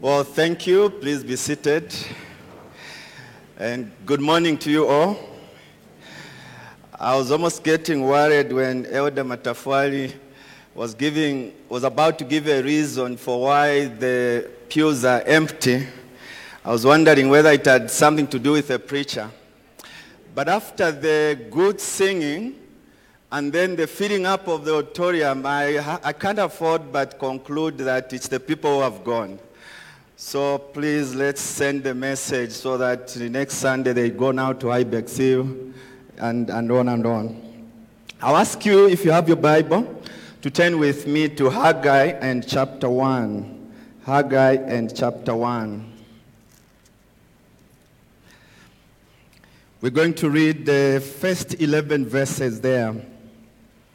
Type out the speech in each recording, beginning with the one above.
Well, thank you. Please be seated. And good morning to you all. I was almost getting worried when Elder Matafwali was giving, was about to give a reason for why the pews are empty. I was wondering whether it had something to do with the preacher. But after the good singing and then the filling up of the auditorium, I, I can't afford but conclude that it's the people who have gone. So please let's send the message so that the next Sunday they go now to Ibex Hill and, and on and on. I'll ask you if you have your Bible to turn with me to Haggai and chapter 1. Haggai and chapter 1. We're going to read the first 11 verses there.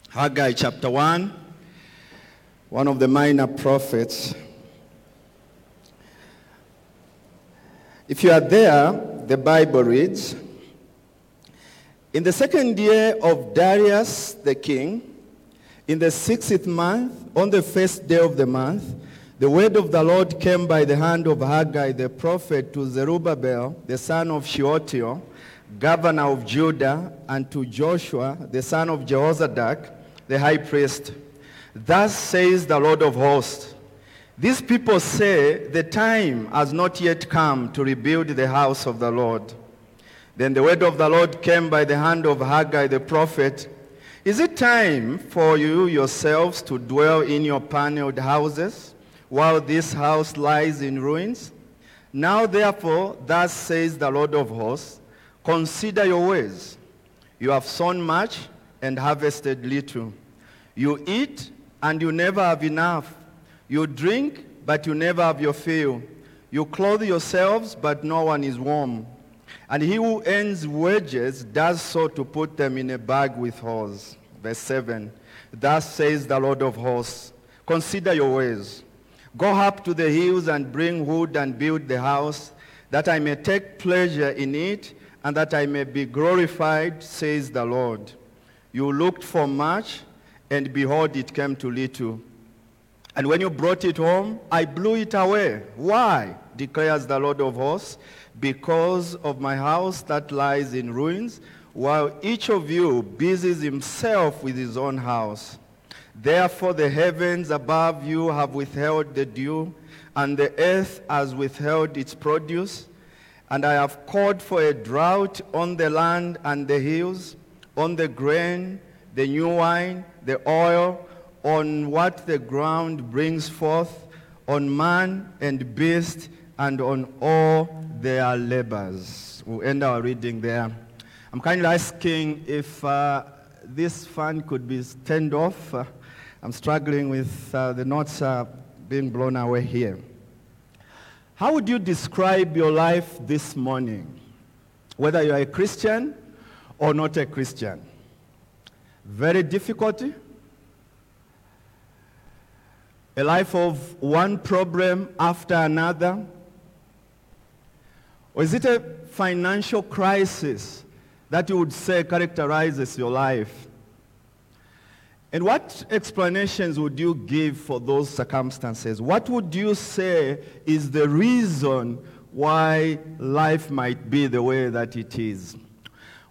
Haggai chapter 1, one of the minor prophets. If you are there, the Bible reads, In the second year of Darius the king, in the sixth month, on the first day of the month, the word of the Lord came by the hand of Haggai the prophet to Zerubbabel, the son of Shealtiel, governor of Judah, and to Joshua, the son of Jehozadak, the high priest. Thus says the Lord of hosts, these people say the time has not yet come to rebuild the house of the Lord. Then the word of the Lord came by the hand of Haggai the prophet. Is it time for you yourselves to dwell in your paneled houses while this house lies in ruins? Now therefore, thus says the Lord of hosts, consider your ways. You have sown much and harvested little. You eat and you never have enough. You drink, but you never have your fill. You clothe yourselves, but no one is warm. And he who earns wages does so to put them in a bag with holes. Verse 7. Thus says the Lord of hosts, consider your ways. Go up to the hills and bring wood and build the house, that I may take pleasure in it, and that I may be glorified, says the Lord. You looked for much, and behold, it came to little. And when you brought it home, I blew it away. Why? declares the Lord of hosts. Because of my house that lies in ruins, while each of you busies himself with his own house. Therefore the heavens above you have withheld the dew, and the earth has withheld its produce. And I have called for a drought on the land and the hills, on the grain, the new wine, the oil, on what the ground brings forth, on man and beast, and on all their labors. We'll end our reading there. I'm kindly asking if uh, this fan could be turned off. Uh, I'm struggling with uh, the uh, being blown away here. How would you describe your life this morning? Whether you're a Christian or not a Christian? Very difficulty? A life of one problem after another? Or is it a financial crisis that you would say characterizes your life? And what explanations would you give for those circumstances? What would you say is the reason why life might be the way that it is?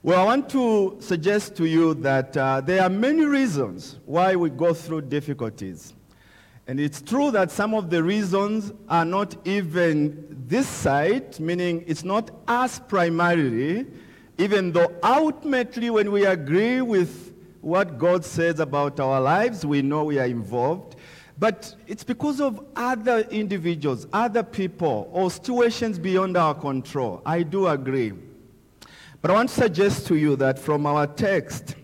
Well, I want to suggest to you that uh, there are many reasons why we go through difficulties. And it's true that some of the reasons are not even this side, meaning it's not us primarily, even though ultimately when we agree with what God says about our lives, we know we are involved. But it's because of other individuals, other people, or situations beyond our control. I do agree. But I want to suggest to you that from our text,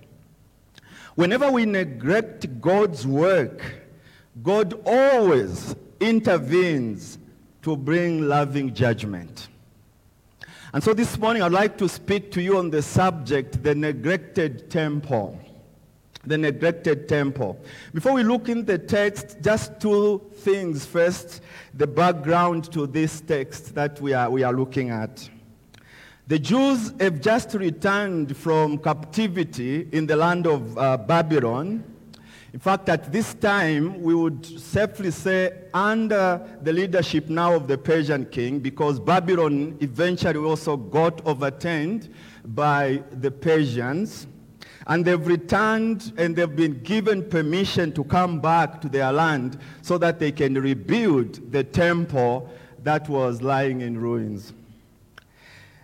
whenever we neglect God's work, God always intervenes to bring loving judgment. And so this morning I'd like to speak to you on the subject, the neglected temple. The neglected temple. Before we look in the text, just two things. First, the background to this text that we are, we are looking at. The Jews have just returned from captivity in the land of uh, Babylon In fact, at this time, we would safely say under the leadership now of the Persian king, because Babylon eventually also got overturned by the Persians. And they've returned and they've been given permission to come back to their land so that they can rebuild the temple that was lying in ruins.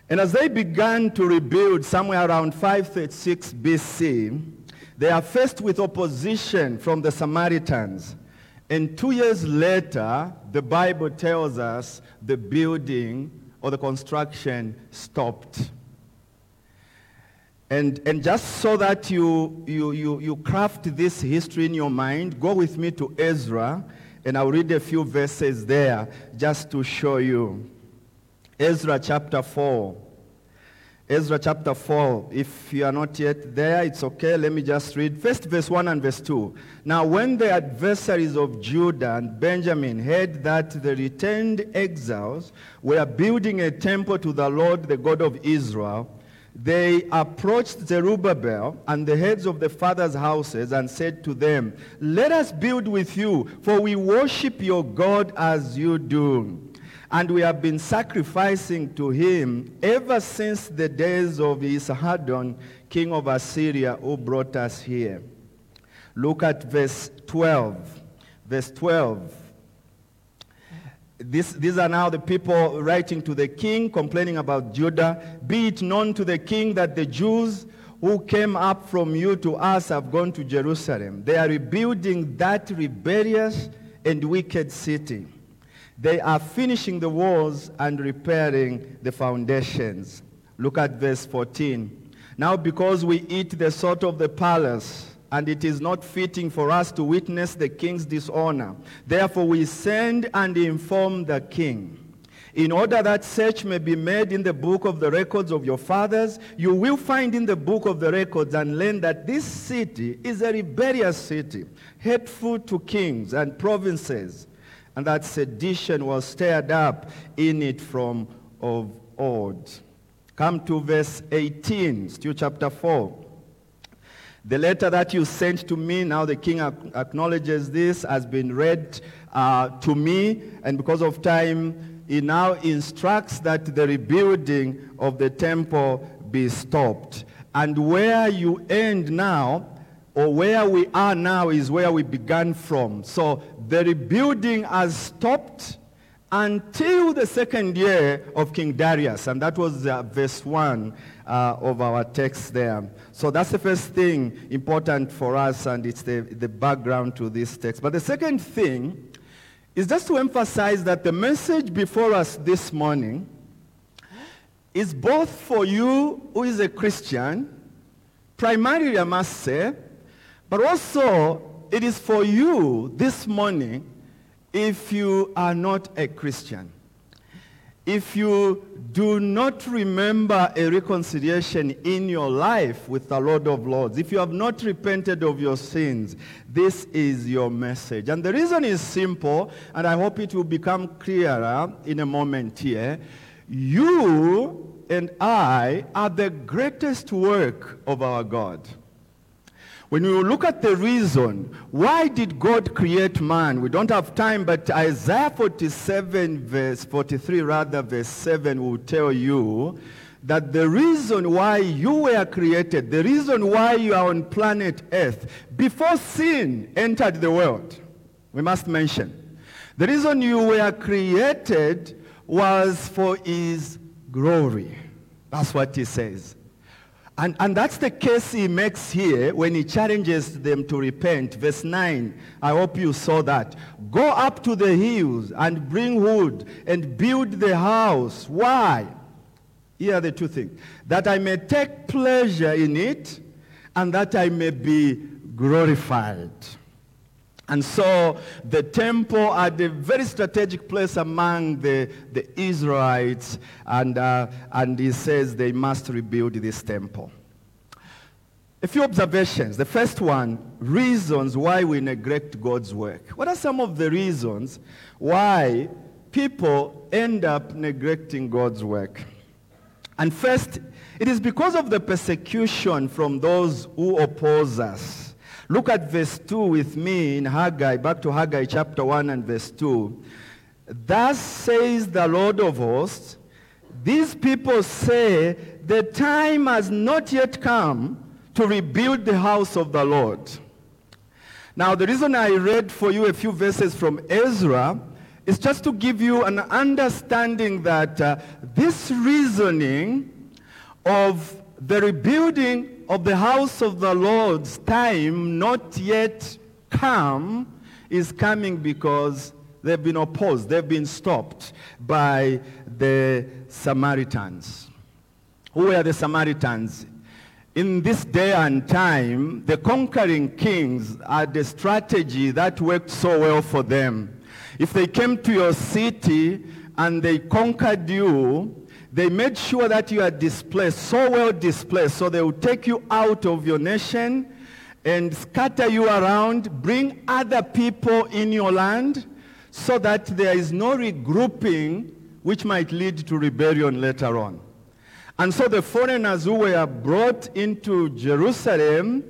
And as they began to rebuild somewhere around 536 BC, they are faced with opposition from the Samaritans. And two years later, the Bible tells us the building or the construction stopped. And, and just so that you, you, you, you craft this history in your mind, go with me to Ezra, and I'll read a few verses there just to show you. Ezra chapter 4. Ezra chapter 4. If you are not yet there, it's okay. Let me just read. First verse 1 and verse 2. Now when the adversaries of Judah and Benjamin heard that the returned exiles were building a temple to the Lord, the God of Israel, they approached Zerubbabel and the heads of the fathers' houses and said to them, Let us build with you, for we worship your God as you do. And we have been sacrificing to him ever since the days of Esarhaddon, king of Assyria, who brought us here. Look at verse 12. Verse 12. This, these are now the people writing to the king, complaining about Judah. Be it known to the king that the Jews who came up from you to us have gone to Jerusalem. They are rebuilding that rebellious and wicked city. They are finishing the walls and repairing the foundations. Look at verse 14. Now because we eat the salt of the palace, and it is not fitting for us to witness the king's dishonor. Therefore we send and inform the king. In order that search may be made in the book of the records of your fathers, you will find in the book of the records and learn that this city is a rebellious city, hateful to kings and provinces and that sedition was stirred up in it from of old. Come to verse 18, still chapter 4. The letter that you sent to me, now the king acknowledges this, has been read uh, to me, and because of time, he now instructs that the rebuilding of the temple be stopped. And where you end now, or where we are now, is where we began from. So the rebuilding has stopped until the second year of King Darius. And that was uh, verse 1 uh, of our text there. So that's the first thing important for us, and it's the, the background to this text. But the second thing is just to emphasize that the message before us this morning is both for you who is a Christian, primarily I must say, but also it is for you this morning if you are not a Christian. If you do not remember a reconciliation in your life with the Lord of Lords, if you have not repented of your sins, this is your message. And the reason is simple, and I hope it will become clearer in a moment here. You and I are the greatest work of our God. When you look at the reason, why did God create man? We don't have time, but Isaiah 47 verse 43, rather verse 7 will tell you that the reason why you were created, the reason why you are on planet Earth, before sin entered the world, we must mention, the reason you were created was for his glory. That's what he says. And, and that's the case he makes here when he challenges them to repent. Verse 9, I hope you saw that. Go up to the hills and bring wood and build the house. Why? Here are the two things. That I may take pleasure in it and that I may be glorified. And so the temple at a very strategic place among the, the Israelites, and, uh, and he says they must rebuild this temple. A few observations. The first one, reasons why we neglect God's work. What are some of the reasons why people end up neglecting God's work? And first, it is because of the persecution from those who oppose us. Look at verse 2 with me in Haggai, back to Haggai chapter 1 and verse 2. Thus says the Lord of hosts, these people say the time has not yet come to rebuild the house of the Lord. Now, the reason I read for you a few verses from Ezra is just to give you an understanding that uh, this reasoning of the rebuilding of the house of the Lord's time not yet come is coming because they've been opposed, they've been stopped by the Samaritans. Who were the Samaritans? In this day and time, the conquering kings had a strategy that worked so well for them. If they came to your city and they conquered you, they made sure that you are displaced, so well displaced, so they would take you out of your nation and scatter you around, bring other people in your land, so that there is no regrouping which might lead to rebellion later on. And so the foreigners who were brought into Jerusalem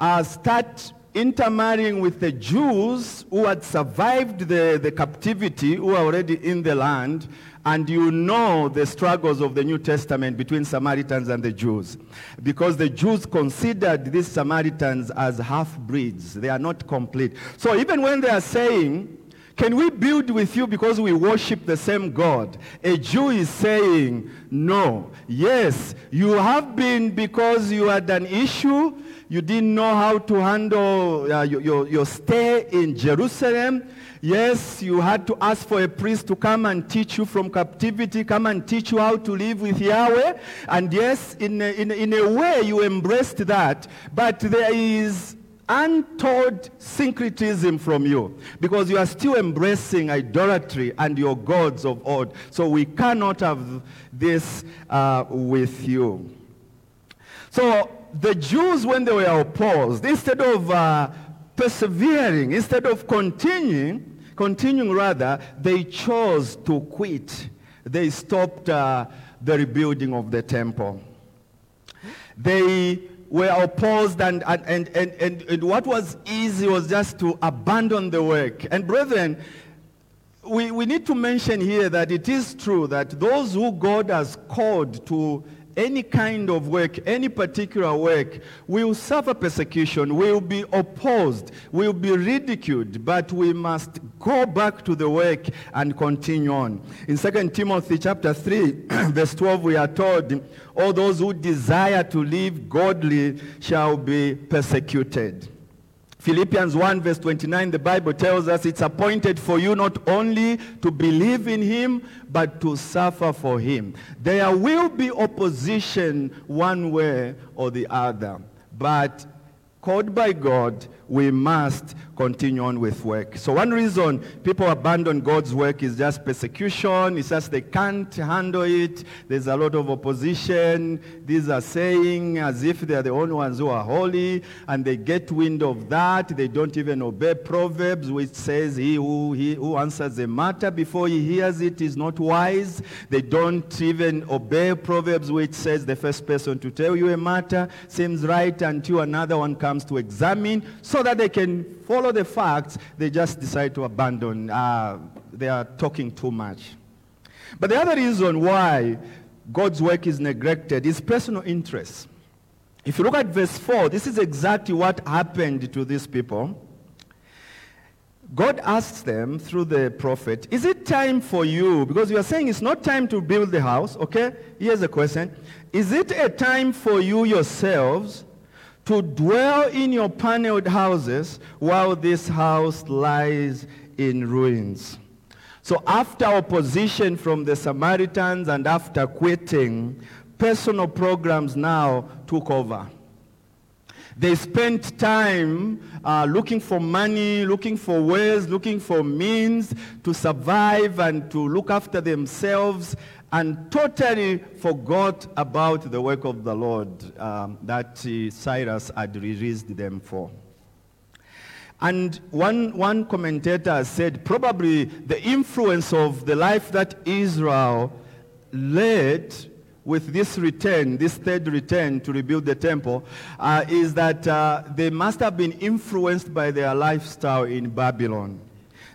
uh, start intermarrying with the Jews who had survived the, the captivity, who are already in the land, and you know the struggles of the New Testament between Samaritans and the Jews. Because the Jews considered these Samaritans as half-breeds. They are not complete. So even when they are saying, can we build with you because we worship the same God? A Jew is saying, no. Yes, you have been because you had an issue. You didn't know how to handle uh, your, your, your stay in Jerusalem. Yes, you had to ask for a priest to come and teach you from captivity, come and teach you how to live with Yahweh. And yes, in a, in, in a way, you embraced that. But there is untold syncretism from you because you are still embracing idolatry and your gods of old. So we cannot have this uh, with you. So the Jews, when they were opposed, instead of uh, persevering, instead of continuing, continuing rather, they chose to quit. They stopped uh, the rebuilding of the temple. They were opposed and, and, and, and, and, what was easy was just to abandon the work. And brethren, we, we need to mention here that it is true that those who God has called to any kind of work, any particular work, will suffer persecution, will be opposed, will be ridiculed, but we must go back to the work and continue on. In 2 Timothy chapter 3, verse 12, we are told, all those who desire to live godly shall be persecuted. Philippians 1 verse 29, the Bible tells us it's appointed for you not only to believe in him, but to suffer for him. There will be opposition one way or the other. But called by God, we must continue on with work. So one reason people abandon God's work is just persecution. It's just they can't handle it. There's a lot of opposition. These are saying as if they are the only ones who are holy, and they get wind of that. They don't even obey Proverbs, which says he who, he who answers a matter before he hears it is not wise. They don't even obey Proverbs, which says the first person to tell you a matter seems right until another one comes to examine. So so that they can follow the facts, they just decide to abandon. Uh, they are talking too much. But the other reason why God's work is neglected is personal interest. If you look at verse 4, this is exactly what happened to these people. God asks them through the prophet, is it time for you, because you are saying it's not time to build the house, okay? Here's a question. Is it a time for you yourselves to dwell in your paneled houses while this house lies in ruins. So after opposition from the Samaritans and after quitting, personal programs now took over. They spent time uh, looking for money, looking for ways, looking for means to survive and to look after themselves and totally forgot about the work of the Lord um, that uh, Cyrus had released them for. And one, one commentator said probably the influence of the life that Israel led with this return, this third return to rebuild the temple, uh, is that uh, they must have been influenced by their lifestyle in Babylon.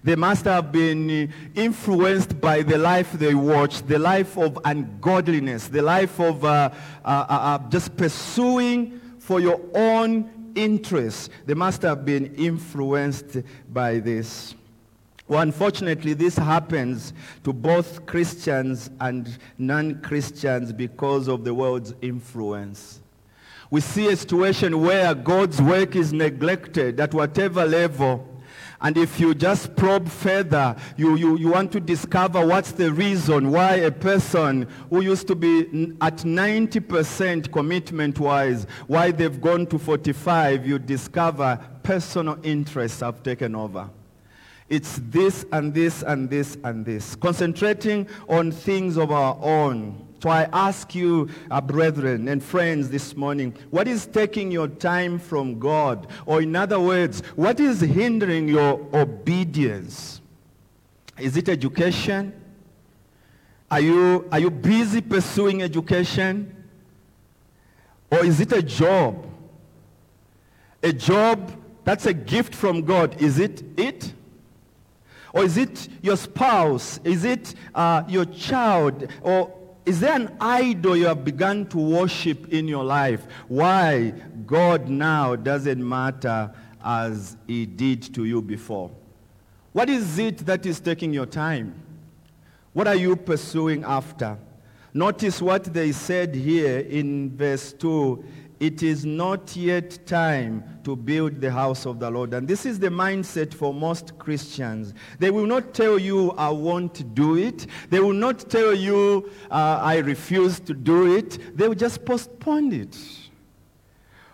They must have been influenced by the life they watched, the life of ungodliness, the life of uh, uh, uh, uh just pursuing for your own interests. They must have been influenced by this. Well, unfortunately, this happens to both Christians and non-Christians because of the world's influence. We see a situation where God's work is neglected at whatever level. And if you just probe further, you, you, you want to discover what's the reason why a person who used to be at 90% commitment-wise, why they've gone to 45, you discover personal interests have taken over. It's this and this and this and this. Concentrating on things of our own. So I ask you, uh, brethren and friends this morning, what is taking your time from God? Or in other words, what is hindering your obedience? Is it education? Are you, are you busy pursuing education? Or is it a job? A job, that's a gift from God. Is it it? Or is it your spouse? Is it uh, your child? Or is there an idol you have begun to worship in your life? Why God now doesn't matter as he did to you before? What is it that is taking your time? What are you pursuing after? Notice what they said here in verse 2 it is not yet time to build the house of the Lord. And this is the mindset for most Christians. They will not tell you, I won't do it. They will not tell you, uh, I refuse to do it. They will just postpone it.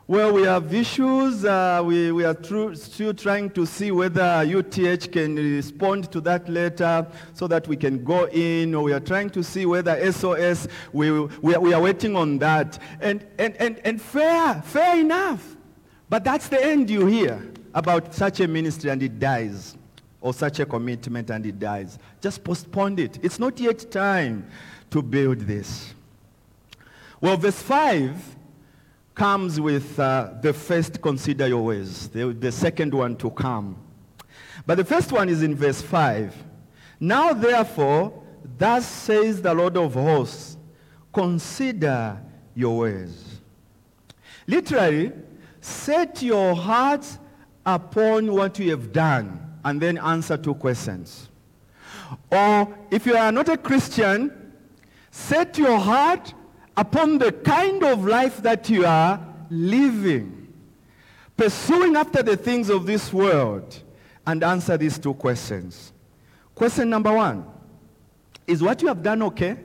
Well, we have issues. Uh, we, we are tr- still trying to see whether UTH can respond to that letter so that we can go in, or we are trying to see whether SOS, we, we, are, we are waiting on that. And, and, and, and fair, fair enough. But that's the end you hear about such a ministry and it dies, or such a commitment and it dies. Just postpone it. It's not yet time to build this. Well, verse 5 comes with uh, the first consider your ways, the, the second one to come. But the first one is in verse 5. Now therefore, thus says the Lord of hosts, consider your ways. Literally, set your heart upon what you have done and then answer two questions. Or if you are not a Christian, set your heart upon the kind of life that you are living, pursuing after the things of this world, and answer these two questions. Question number one, is what you have done okay?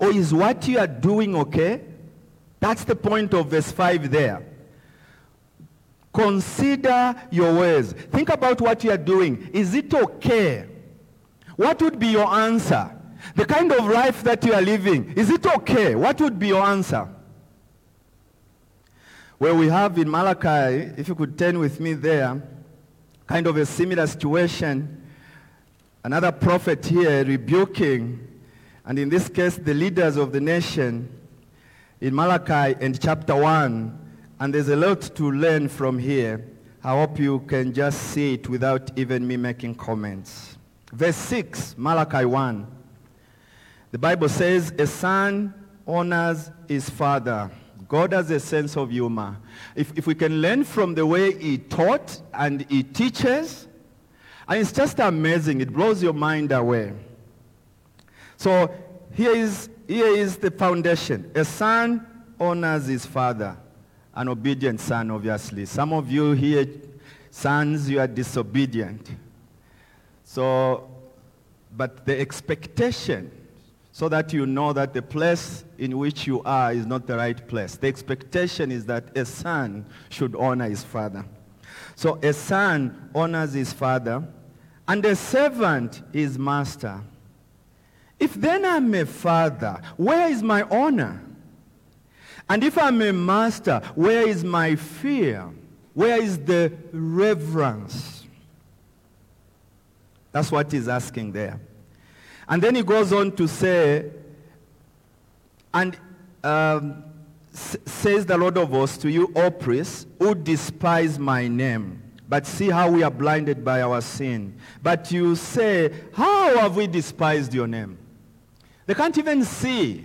Or is what you are doing okay? That's the point of verse 5 there. Consider your ways. Think about what you are doing. Is it okay? What would be your answer? The kind of life that you are living, is it okay? What would be your answer? Well, we have in Malachi, if you could turn with me there, kind of a similar situation. Another prophet here rebuking, and in this case, the leaders of the nation in Malachi and chapter 1. And there's a lot to learn from here. I hope you can just see it without even me making comments. Verse 6, Malachi 1. The Bible says a son honors his father. God has a sense of humor. If, if we can learn from the way he taught and he teaches, and it's just amazing. It blows your mind away. So here is, here is the foundation. A son honors his father. An obedient son, obviously. Some of you here, sons, you are disobedient. So, but the expectation so that you know that the place in which you are is not the right place. The expectation is that a son should honor his father. So a son honors his father, and a servant his master. If then I'm a father, where is my honor? And if I'm a master, where is my fear? Where is the reverence? That's what he's asking there. And then he goes on to say, and um, s- says the Lord of hosts to you, O priests, who despise my name. But see how we are blinded by our sin. But you say, how have we despised your name? They can't even see.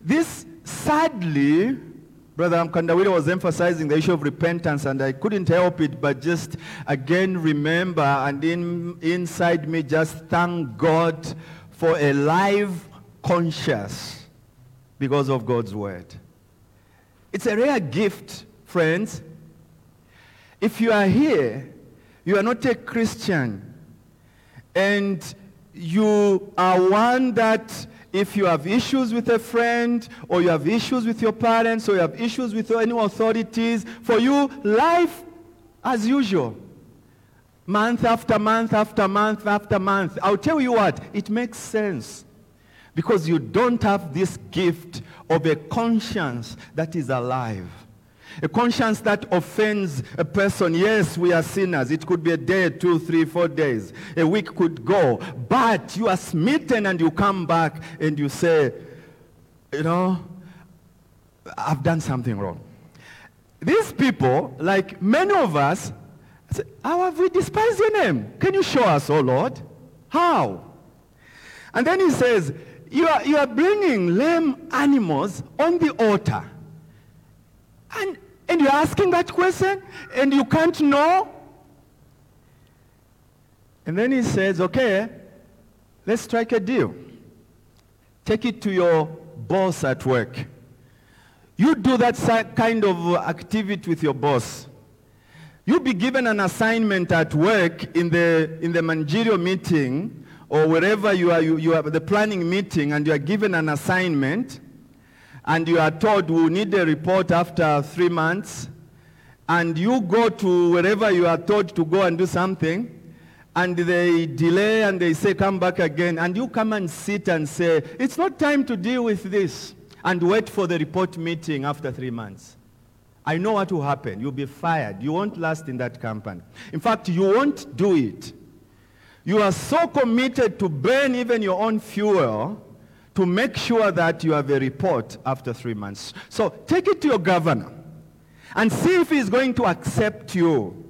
This, sadly, Brother Amkandawili was emphasizing the issue of repentance, and I couldn't help it but just again remember and in, inside me just thank God for a live conscience because of God's word. It's a rare gift, friends. If you are here, you are not a Christian, and you are one that if you have issues with a friend, or you have issues with your parents, or you have issues with any authorities, for you, life as usual. Month after month after month after month. I'll tell you what, it makes sense. Because you don't have this gift of a conscience that is alive. A conscience that offends a person. Yes, we are sinners. It could be a day, two, three, four days. A week could go. But you are smitten and you come back and you say, you know, I've done something wrong. These people, like many of us, say, how have we despised your name? Can you show us, oh Lord? How? And then he says, you are, you are bringing lame animals on the altar. And, and you're asking that question and you can't know? And then he says, okay, let's strike a deal. Take it to your boss at work. You do that kind of activity with your boss. You'll be given an assignment at work in the, in the managerial meeting or wherever you are, you, you have the planning meeting and you are given an assignment and you are told we need a report after three months and you go to wherever you are told to go and do something and they delay and they say come back again and you come and sit and say it's not time to deal with this and wait for the report meeting after three months. I know what will happen. You'll be fired. You won't last in that company. In fact, you won't do it. You are so committed to burn even your own fuel to make sure that you have a report after three months. So take it to your governor and see if he's going to accept you,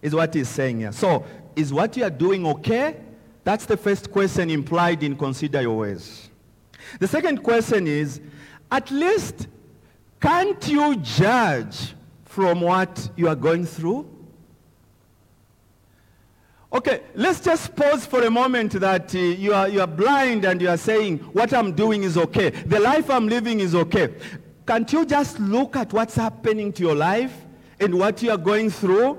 is what he's saying here. So is what you are doing okay? That's the first question implied in consider your ways. The second question is, at least can't you judge from what you are going through? Okay, let's just pause for a moment that uh, you, are, you are blind and you are saying, what I'm doing is okay. The life I'm living is okay. Can't you just look at what's happening to your life and what you are going through?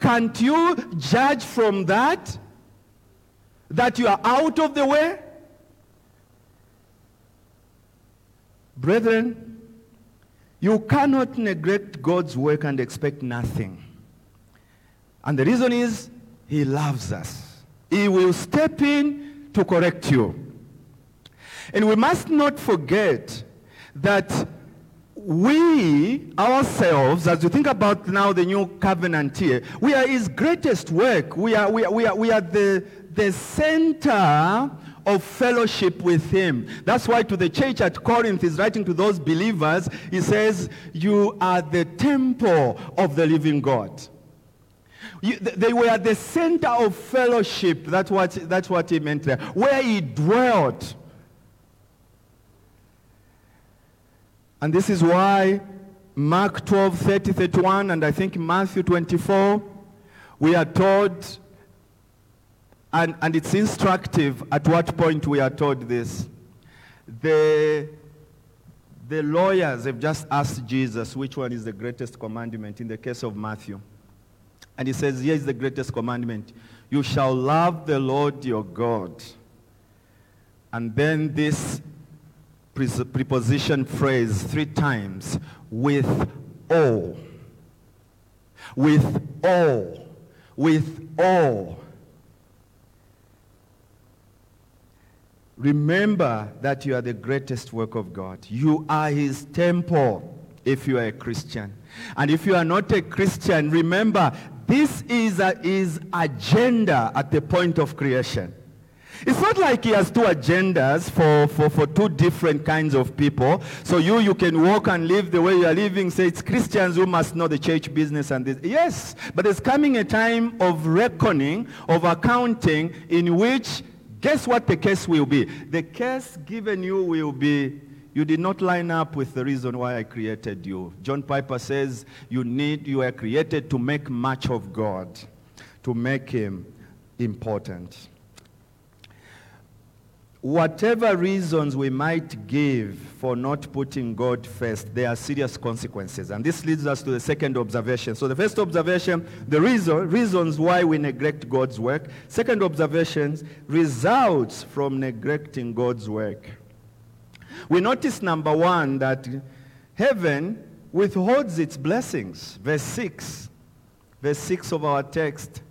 Can't you judge from that? That you are out of the way? Brethren, you cannot neglect God's work and expect nothing. And the reason is he loves us. He will step in to correct you. And we must not forget that we ourselves, as you think about now the new covenant here, we are his greatest work. We are, we are, we are, we are the, the center of fellowship with him. That's why to the church at Corinth, he's writing to those believers, he says, you are the temple of the living God. You, they were at the center of fellowship. That's what, that's what he meant there. Where he dwelt. And this is why Mark 12, 30, 31, and I think Matthew 24, we are told, and, and it's instructive at what point we are told this. The, the lawyers have just asked Jesus which one is the greatest commandment in the case of Matthew. And he says, here is the greatest commandment. You shall love the Lord your God. And then this preposition phrase three times, with all. With all. With all. Remember that you are the greatest work of God. You are his temple if you are a Christian. And if you are not a Christian, remember this is a, his agenda at the point of creation. It's not like he has two agendas for, for, for two different kinds of people. So you, you can walk and live the way you are living. Say it's Christians who must know the church business and this. Yes, but there's coming a time of reckoning, of accounting, in which, guess what the case will be? The case given you will be, you did not line up with the reason why I created you. John Piper says you need, you are created to make much of God, to make him important whatever reasons we might give for not putting God first, there are serious consequences. And this leads us to the second observation. So the first observation, the reason, reasons why we neglect God's work. Second observation, results from neglecting God's work. We notice, number one, that heaven withholds its blessings. Verse 6. Verse 6 of our text.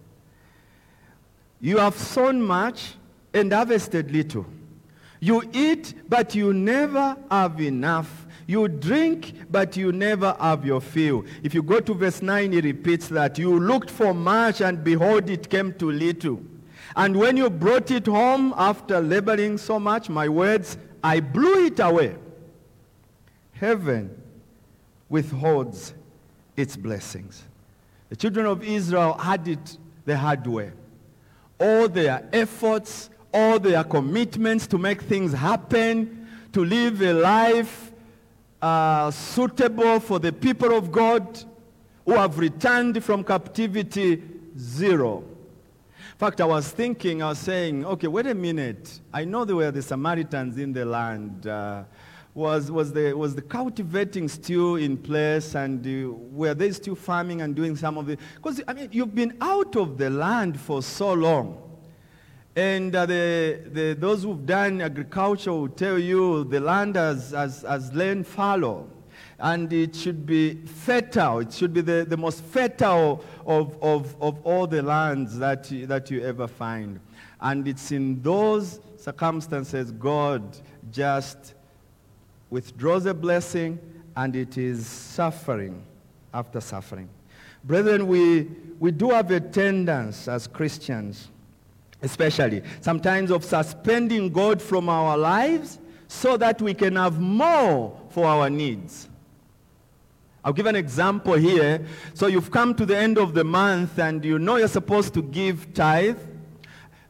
You have sown much and harvested little. You eat, but you never have enough. You drink, but you never have your fill. If you go to verse 9, he repeats that. You looked for much, and behold, it came to little. And when you brought it home after laboring so much, my words, I blew it away. Heaven withholds its blessings. The children of Israel had it the hard way. All their efforts, all their commitments to make things happen, to live a life uh, suitable for the people of God who have returned from captivity, zero. In fact, I was thinking, I was saying, okay, wait a minute. I know there were the Samaritans in the land. Uh, was, was, the, was the cultivating still in place and uh, were they still farming and doing some of it? Because, I mean, you've been out of the land for so long. And uh, the, the, those who've done agriculture will tell you the land has, has, has lain fallow. And it should be fertile. It should be the, the most fertile of, of, of all the lands that you, that you ever find. And it's in those circumstances God just withdraws a blessing and it is suffering after suffering. Brethren, we, we do have a tendency as Christians especially, sometimes of suspending God from our lives so that we can have more for our needs. I'll give an example here. So you've come to the end of the month and you know you're supposed to give tithe,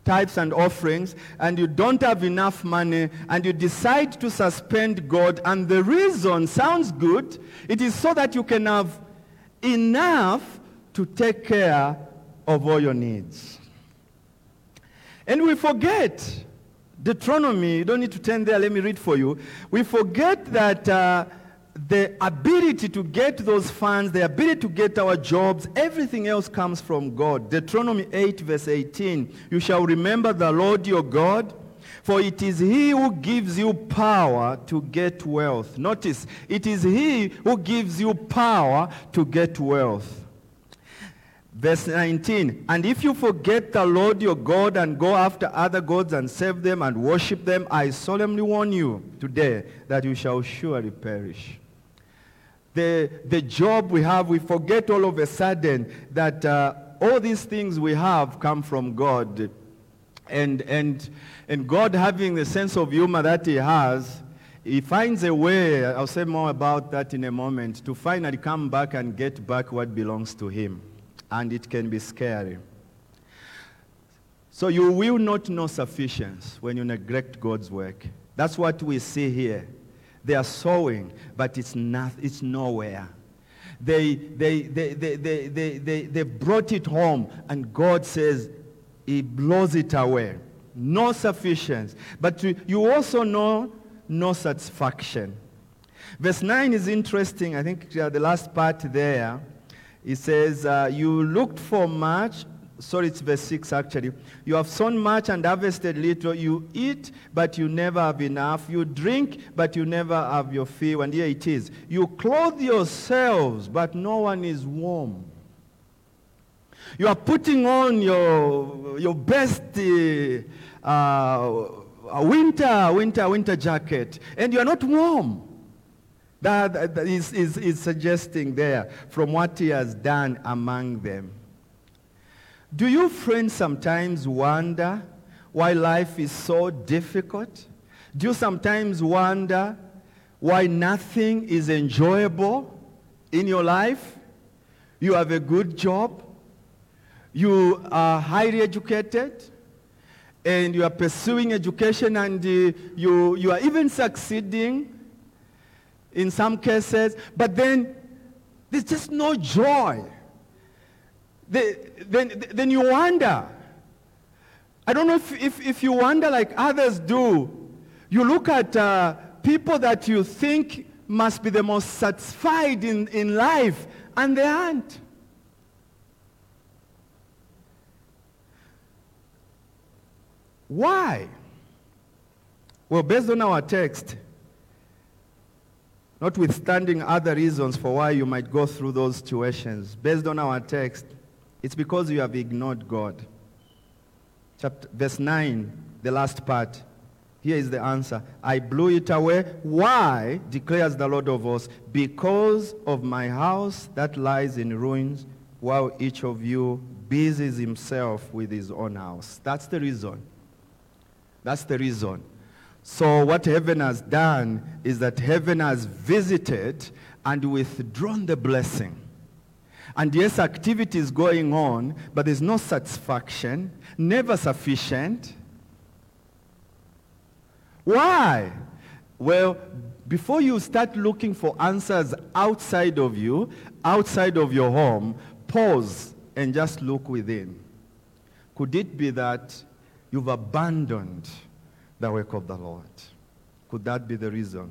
tithes and offerings, and you don't have enough money, and you decide to suspend God, and the reason sounds good. It is so that you can have enough to take care of all your needs. And we forget, Deuteronomy, you don't need to turn there, let me read for you. We forget that uh, the ability to get those funds, the ability to get our jobs, everything else comes from God. Deuteronomy 8, verse 18. You shall remember the Lord your God, for it is he who gives you power to get wealth. Notice, it is he who gives you power to get wealth. Verse 19, and if you forget the Lord your God and go after other gods and serve them and worship them, I solemnly warn you today that you shall surely perish. The, the job we have, we forget all of a sudden that uh, all these things we have come from God. And, and, and God having the sense of humor that he has, he finds a way, I'll say more about that in a moment, to finally come back and get back what belongs to him and it can be scary. So you will not know sufficiency when you neglect God's work. That's what we see here. They are sowing, but it's, not, it's nowhere. They, they, they, they, they, they, they, they brought it home, and God says he blows it away. No sufficiency. But you also know no satisfaction. Verse 9 is interesting. I think the last part there it says, uh, you looked for much. Sorry, it's verse 6 actually. You have sown much and harvested little. You eat, but you never have enough. You drink, but you never have your fill. And here it is. You clothe yourselves, but no one is warm. You are putting on your, your best uh, winter, winter, winter jacket, and you are not warm. That is, is, is suggesting there from what he has done among them. Do you friends sometimes wonder why life is so difficult? Do you sometimes wonder why nothing is enjoyable in your life? You have a good job. You are highly educated. And you are pursuing education and uh, you, you are even succeeding in some cases. But then there's just no joy. Then, then you wonder. I don't know if, if, if you wonder like others do. You look at uh, people that you think must be the most satisfied in, in life, and they aren't. Why? Well, based on our text, notwithstanding other reasons for why you might go through those situations, based on our text, it's because you have ignored God. Chapter, verse 9, the last part. Here is the answer. I blew it away. Why, declares the Lord of hosts? Because of my house that lies in ruins, while each of you busies himself with his own house. That's the reason. That's the reason. So what heaven has done is that heaven has visited and withdrawn the blessing. And yes, activity is going on, but there's no satisfaction, never sufficient. Why? Well, before you start looking for answers outside of you, outside of your home, pause and just look within. Could it be that you've abandoned the work of the Lord? Could that be the reason?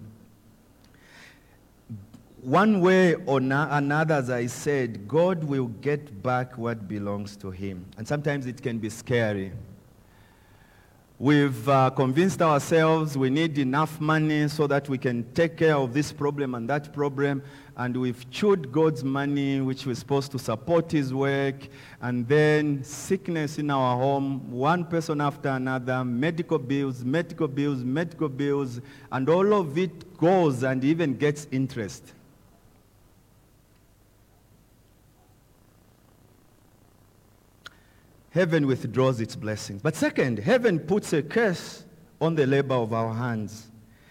One way or another, as I said, God will get back what belongs to him. And sometimes it can be scary. We've uh, convinced ourselves we need enough money so that we can take care of this problem and that problem. And we've chewed God's money, which was supposed to support his work. And then sickness in our home, one person after another, medical bills, medical bills, medical bills. And all of it goes and even gets interest. Heaven withdraws its blessings. But second, heaven puts a curse on the labor of our hands.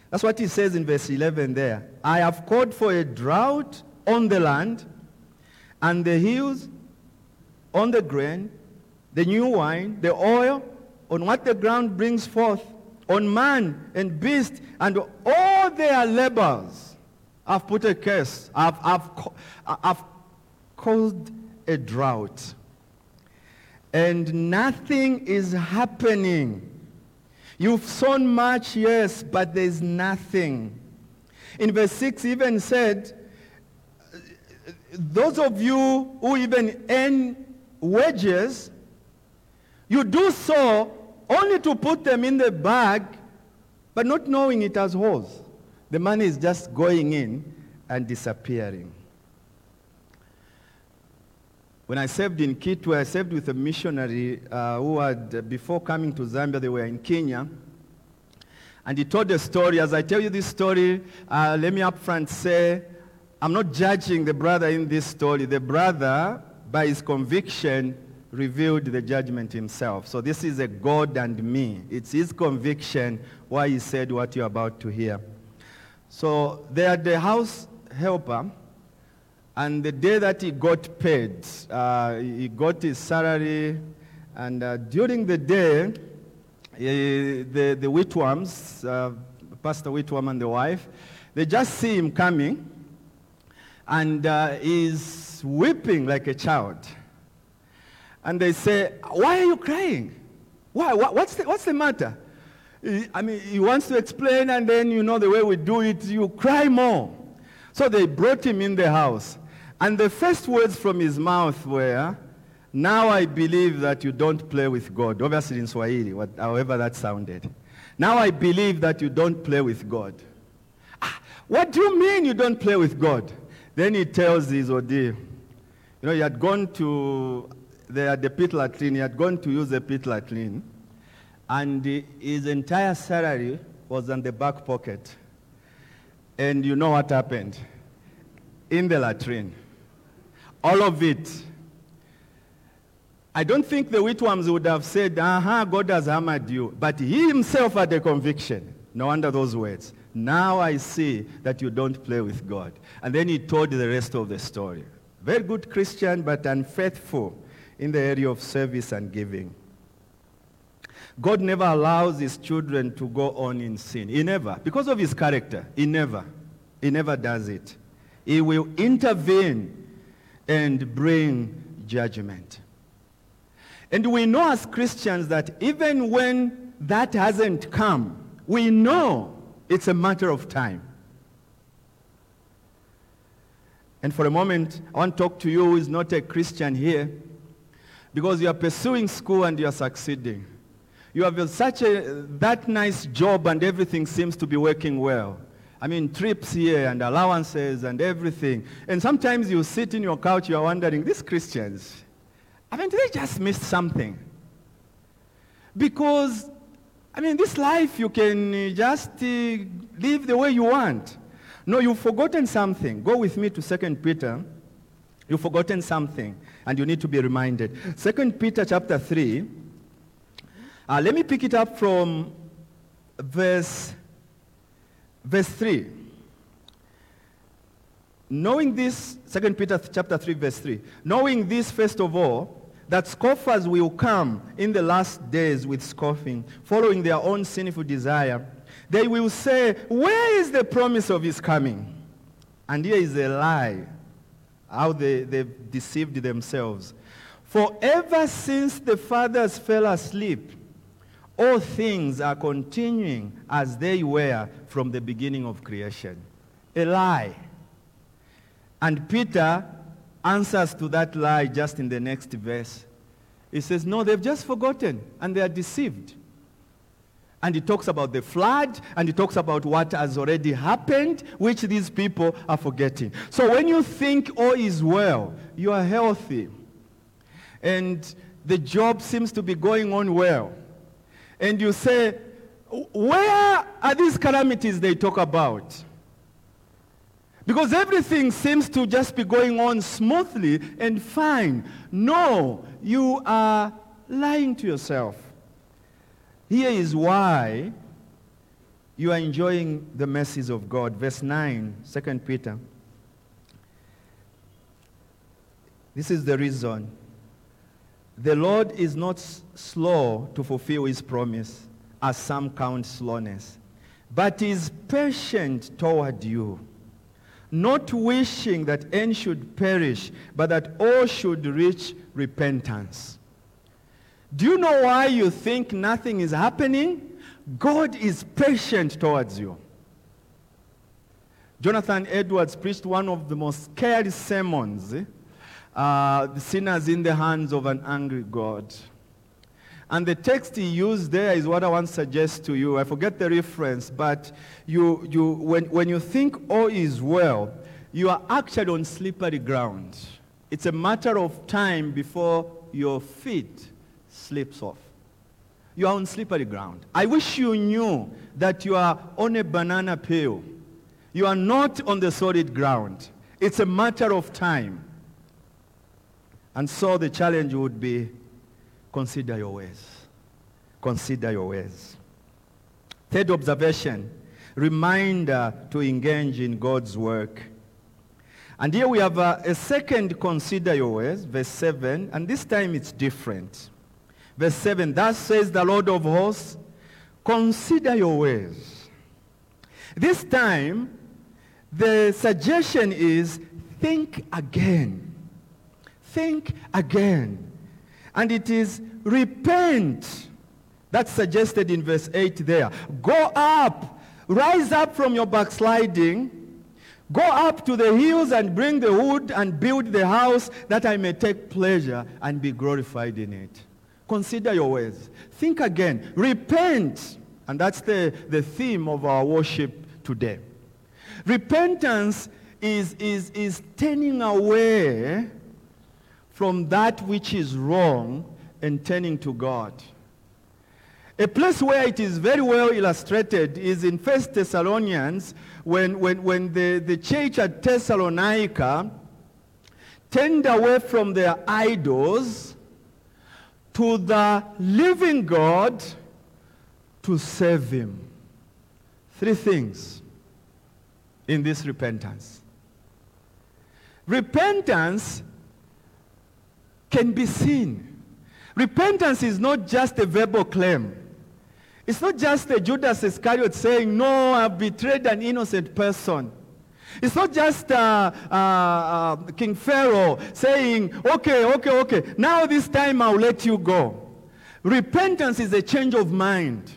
That's what he says in verse 11 there. I have called for a drought on the land and the hills on the grain, the new wine, the oil, on what the ground brings forth, on man and beast, and all their labors. I've put a curse. I've, I've, I've caused a drought and nothing is happening. You've sown much, yes, but there's nothing. In verse 6 even said, those of you who even earn wages, you do so only to put them in the bag, but not knowing it as holes. The money is just going in and disappearing. When I served in Kitwe, I served with a missionary uh, who had, uh, before coming to Zambia, they were in Kenya. And he told a story. As I tell you this story, uh, let me upfront say, I'm not judging the brother in this story. The brother, by his conviction, revealed the judgment himself. So this is a God and me. It's his conviction why he said what you're about to hear. So they had the house helper and the day that he got paid, uh, he got his salary, and uh, during the day, he, the, the Whitworms, uh, Pastor Whitworm and the wife, they just see him coming, and uh, he's weeping like a child. And they say, why are you crying? Why? What's the, what's the matter? I mean, he wants to explain, and then, you know, the way we do it, you cry more. So they brought him in the house. And the first words from his mouth were, now I believe that you don't play with God. Obviously in Swahili, what, however that sounded. Now I believe that you don't play with God. Ah, what do you mean you don't play with God? Then he tells his ordeal. You know, he had gone to the, the pit latrine. He had gone to use the pit latrine. And his entire salary was in the back pocket. And you know what happened? In the latrine all of it. I don't think the Whitworms would have said, aha, God has hammered you. But he himself had a conviction. No wonder those words. Now I see that you don't play with God. And then he told the rest of the story. Very good Christian, but unfaithful in the area of service and giving. God never allows his children to go on in sin. He never. Because of his character, he never. He never does it. He will intervene and bring judgment. And we know as Christians that even when that hasn't come, we know it's a matter of time. And for a moment, I want to talk to you who is not a Christian here because you are pursuing school and you are succeeding. You have such a that nice job and everything seems to be working well. I mean, trips here and allowances and everything. And sometimes you sit in your couch, you are wondering, these Christians, I mean, they just missed something? Because, I mean, this life you can just uh, live the way you want. No, you've forgotten something. Go with me to 2 Peter. You've forgotten something, and you need to be reminded. 2 Peter chapter 3. Uh, let me pick it up from verse, verse 3. Knowing this, 2 Peter chapter 3, verse 3. Knowing this, first of all, that scoffers will come in the last days with scoffing, following their own sinful desire they will say, Where is the promise of his coming? And here is a lie, how they, they've deceived themselves. For ever since the fathers fell asleep, all things are continuing as they were from the beginning of creation. A lie. And Peter answers to that lie just in the next verse. He says, No, they've just forgotten and they are deceived. And he talks about the flood, and he talks about what has already happened, which these people are forgetting. So when you think all is well, you are healthy, and the job seems to be going on well, and you say, where are these calamities they talk about? Because everything seems to just be going on smoothly and fine. No, you are lying to yourself. Here is why you are enjoying the mercies of God. Verse 9, 2 Peter. This is the reason. The Lord is not slow to fulfill his promise, as some count slowness, but is patient toward you, not wishing that any should perish, but that all should reach repentance. Do you know why you think nothing is happening? God is patient towards you. Jonathan Edwards preached one of the most scary sermons, eh? Uh, the sinners in the hands of an angry God. And the text he used there is what I want to suggest to you. I forget the reference, but you, you, when, when you think all is well, you are actually on slippery ground. It's a matter of time before your feet slips off. You are on slippery ground. I wish you knew that you are on a banana peel. You are not on the solid ground. It's a matter of time. And so the challenge would be consider your ways. Consider your ways. Third observation, reminder to engage in God's work. And here we have a, a second consider your ways, verse 7, and this time it's different. Verse 7, thus says the Lord of hosts, consider your ways. This time, the suggestion is think again. Think again. And it is repent. That's suggested in verse 8 there. Go up, rise up from your backsliding, go up to the hills and bring the wood and build the house that I may take pleasure and be glorified in it. Consider your ways. Think again. Repent. And that's the, the theme of our worship today. Repentance is, is, is turning away from that which is wrong and turning to God. A place where it is very well illustrated is in 1 Thessalonians when, when, when the, the church at Thessalonica turned away from their idols to the living God to save him. Three things in this repentance. Repentance can be seen. Repentance is not just a verbal claim. It's not just a Judas Iscariot saying, No, I've betrayed an innocent person. It's not just uh, uh, uh, King Pharaoh saying, Okay, okay, okay, now this time I'll let you go. Repentance is a change of mind.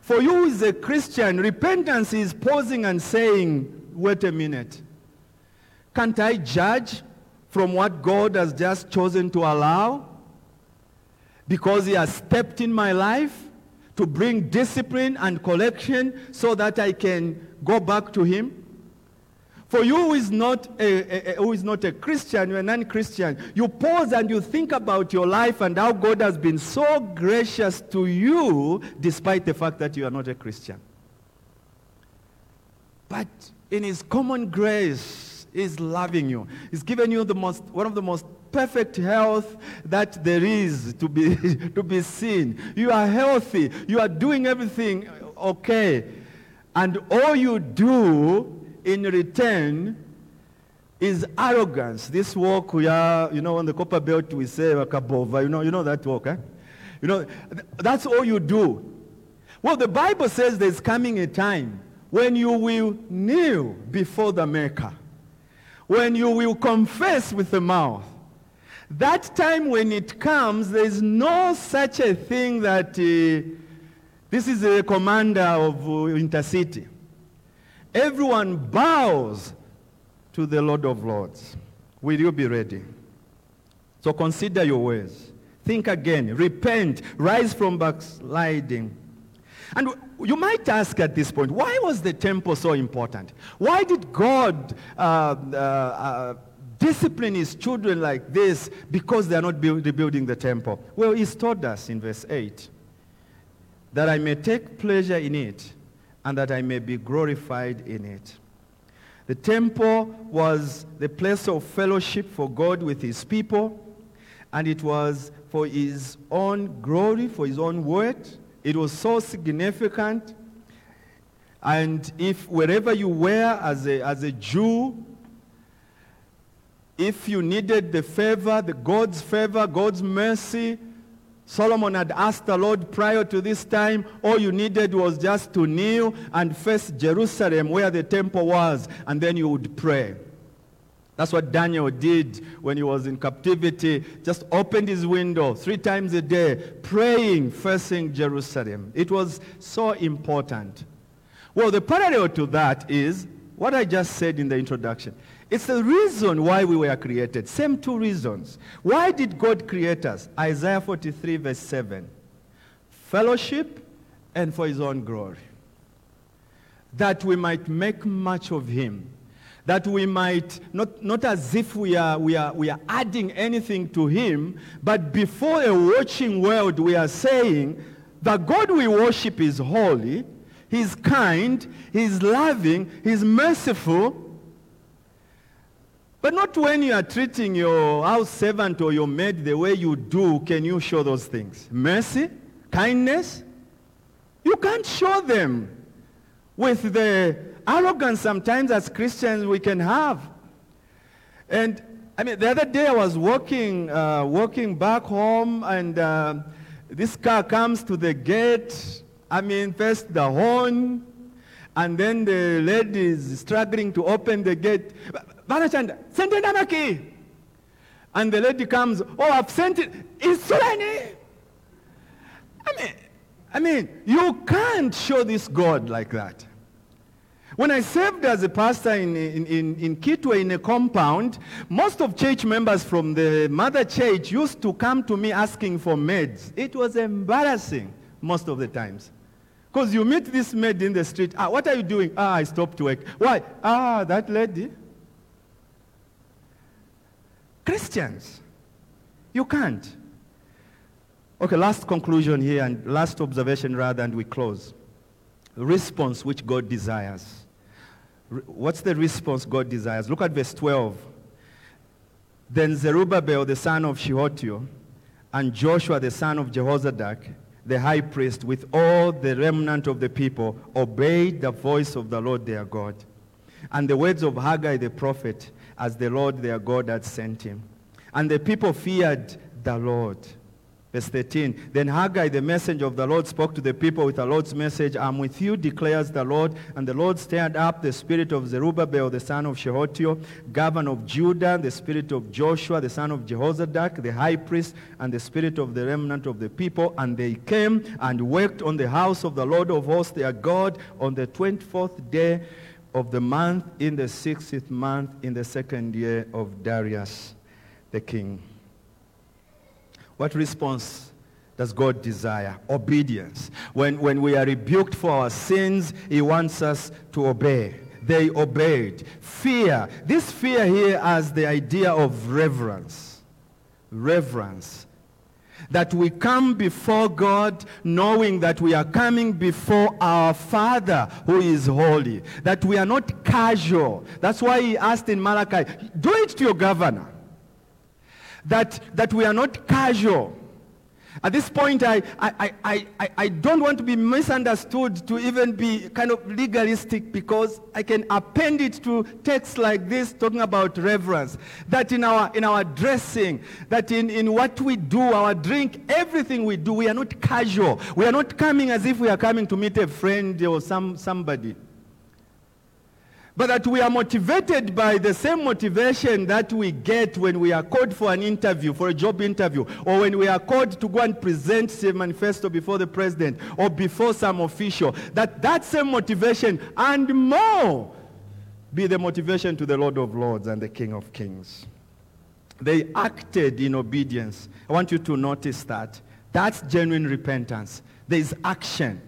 For you as a Christian, repentance is pausing and saying, Wait a minute. Can't I judge from what God has just chosen to allow? Because He has stepped in my life to bring discipline and correction so that I can go back to Him? For you who is not a, a, who is not a Christian, you're a non-Christian, you pause and you think about your life and how God has been so gracious to you despite the fact that you are not a Christian. But in his common grace, he's loving you. He's given you the most, one of the most perfect health that there is to be, to be seen. You are healthy. You are doing everything okay. And all you do in return is arrogance. This walk we are, you know, on the copper belt we say Kabova, you know, you know that walk, eh? You know, that's all you do. Well, the Bible says there's coming a time when you will kneel before the Maker, when you will confess with the mouth. That time when it comes, there's no such a thing that uh, this is a commander of uh, intercity everyone bows to the Lord of Lords. Will you be ready? So consider your ways. Think again. Repent. Rise from backsliding. And you might ask at this point, why was the temple so important? Why did God uh, uh, uh, discipline his children like this because they are not build, rebuilding the temple? Well, he's told us in verse 8 that I may take pleasure in it and that I may be glorified in it. The temple was the place of fellowship for God with his people, and it was for his own glory, for his own word. It was so significant. And if wherever you were as a, as a Jew, if you needed the favor, the God's favor, God's mercy, Solomon had asked the Lord prior to this time, all you needed was just to kneel and face Jerusalem where the temple was, and then you would pray. That's what Daniel did when he was in captivity. Just opened his window three times a day, praying, facing Jerusalem. It was so important. Well, the parallel to that is what I just said in the introduction. It's the reason why we were created. Same two reasons. Why did God create us? Isaiah 43 verse 7. Fellowship and for his own glory. That we might make much of him. That we might, not, not as if we are, we, are, we are adding anything to him, but before a watching world we are saying, the God we worship is holy, he's kind, he's loving, he's merciful, but not when you are treating your house servant or your maid the way you do, can you show those things. Mercy, kindness, you can't show them with the arrogance sometimes as Christians we can have. And I mean, the other day I was walking, uh, walking back home and uh, this car comes to the gate. I mean, first the horn, and then the lady is struggling to open the gate. Banachanda, send another key. And the lady comes, oh, I've sent it. It's Solani. I mean, I mean, you can't show this God like that. When I served as a pastor in, in, in, in Kitwe in a compound, most of church members from the mother church used to come to me asking for maids. It was embarrassing most of the times. Because you meet this maid in the street. Ah, what are you doing? Ah, I stopped work. Why? Ah, that lady. Christians. You can't. Okay, last conclusion here and last observation rather, and we close. Response which God desires. What's the response God desires? Look at verse 12. Then Zerubbabel, the son of Shealtiel, and Joshua the son of Jehozadak, the high priest, with all the remnant of the people, obeyed the voice of the Lord their God, and the words of Haggai the prophet, as the Lord their God had sent him. And the people feared the Lord. Verse 13. Then Haggai, the messenger of the Lord, spoke to the people with the Lord's message I'm with you, declares the Lord. And the Lord stirred up the spirit of Zerubbabel, the son of Shealtiel, governor of Judah, the spirit of Joshua, the son of Jehozadak, the high priest, and the spirit of the remnant of the people. And they came and worked on the house of the Lord of hosts, their God, on the 24th day of the month, in the 60th month, in the second year of Darius the king. What response does God desire? Obedience. When, when we are rebuked for our sins, he wants us to obey. They obeyed. Fear. This fear here has the idea of reverence. Reverence. That we come before God knowing that we are coming before our Father who is holy. That we are not casual. That's why he asked in Malachi, do it to your governor that, that we are not casual. At this point, I, I, I, I, I don't want to be misunderstood to even be kind of legalistic because I can append it to texts like this talking about reverence. That in our, in our dressing, that in, in what we do, our drink, everything we do, we are not casual. We are not coming as if we are coming to meet a friend or some, somebody but that we are motivated by the same motivation that we get when we are called for an interview, for a job interview, or when we are called to go and present a manifesto before the president or before some official. That that same motivation and more be the motivation to the Lord of Lords and the King of Kings. They acted in obedience. I want you to notice that. That's genuine repentance. There is action.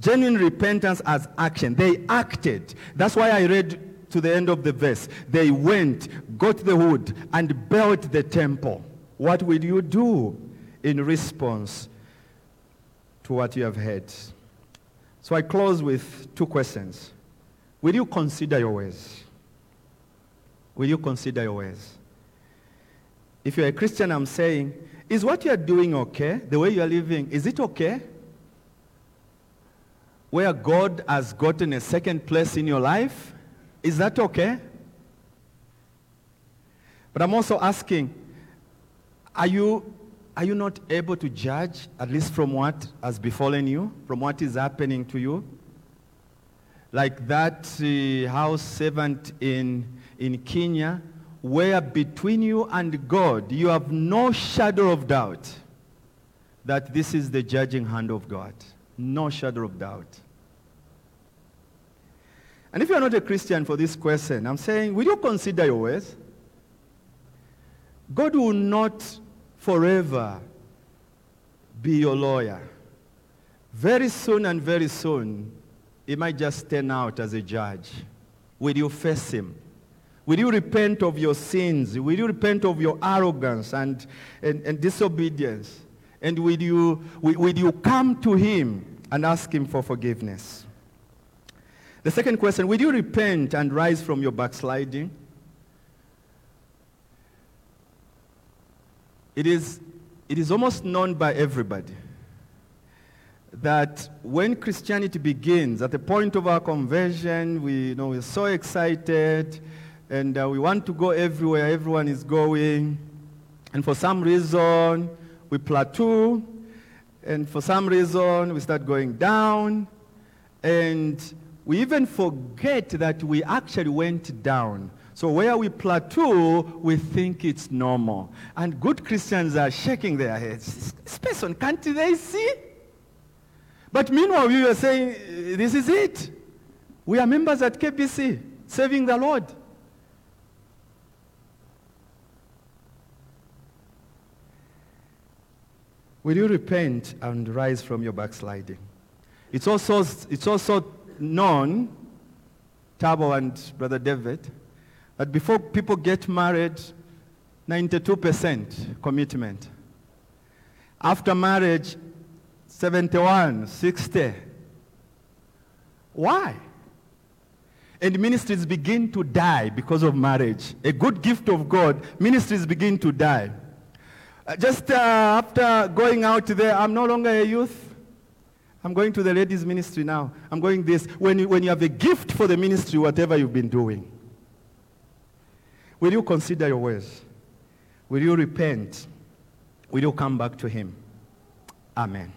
Genuine repentance as action. They acted. That's why I read to the end of the verse. They went, got the wood, and built the temple. What will you do in response to what you have heard? So I close with two questions. Will you consider your ways? Will you consider your ways? If you're a Christian, I'm saying, is what you're doing okay? The way you're living, is it okay? Where God has gotten a second place in your life? Is that okay? But I'm also asking, are you, are you not able to judge, at least from what has befallen you, from what is happening to you? Like that uh, house servant in, in Kenya, where between you and God, you have no shadow of doubt that this is the judging hand of God. No shadow of doubt. And if you are not a Christian for this question, I'm saying, will you consider your ways? God will not forever be your lawyer. Very soon and very soon, he might just turn out as a judge. Will you face him? Will you repent of your sins? Will you repent of your arrogance and, and, and disobedience? And will you, will, will you come to him and ask him for forgiveness? The second question, will you repent and rise from your backsliding? It is, it is almost known by everybody that when Christianity begins, at the point of our conversion, we, you know, we're so excited and uh, we want to go everywhere everyone is going. And for some reason, we plateau. And for some reason, we start going down. And we even forget that we actually went down. So where we plateau, we think it's normal. And good Christians are shaking their heads. This person, can't they see? But meanwhile, we were saying, this is it. We are members at KBC, serving the Lord. Will you repent and rise from your backsliding? It's also, it's also known, Tabo and Brother David, that before people get married, 92% commitment. After marriage, 71, 60. Why? And ministries begin to die because of marriage. A good gift of God, ministries begin to die. Uh, Just uh, after going out there, I'm no longer a youth. I'm going to the ladies' ministry now. I'm going this. When you, when you have a gift for the ministry, whatever you've been doing, will you consider your ways? Will you repent? Will you come back to Him? Amen.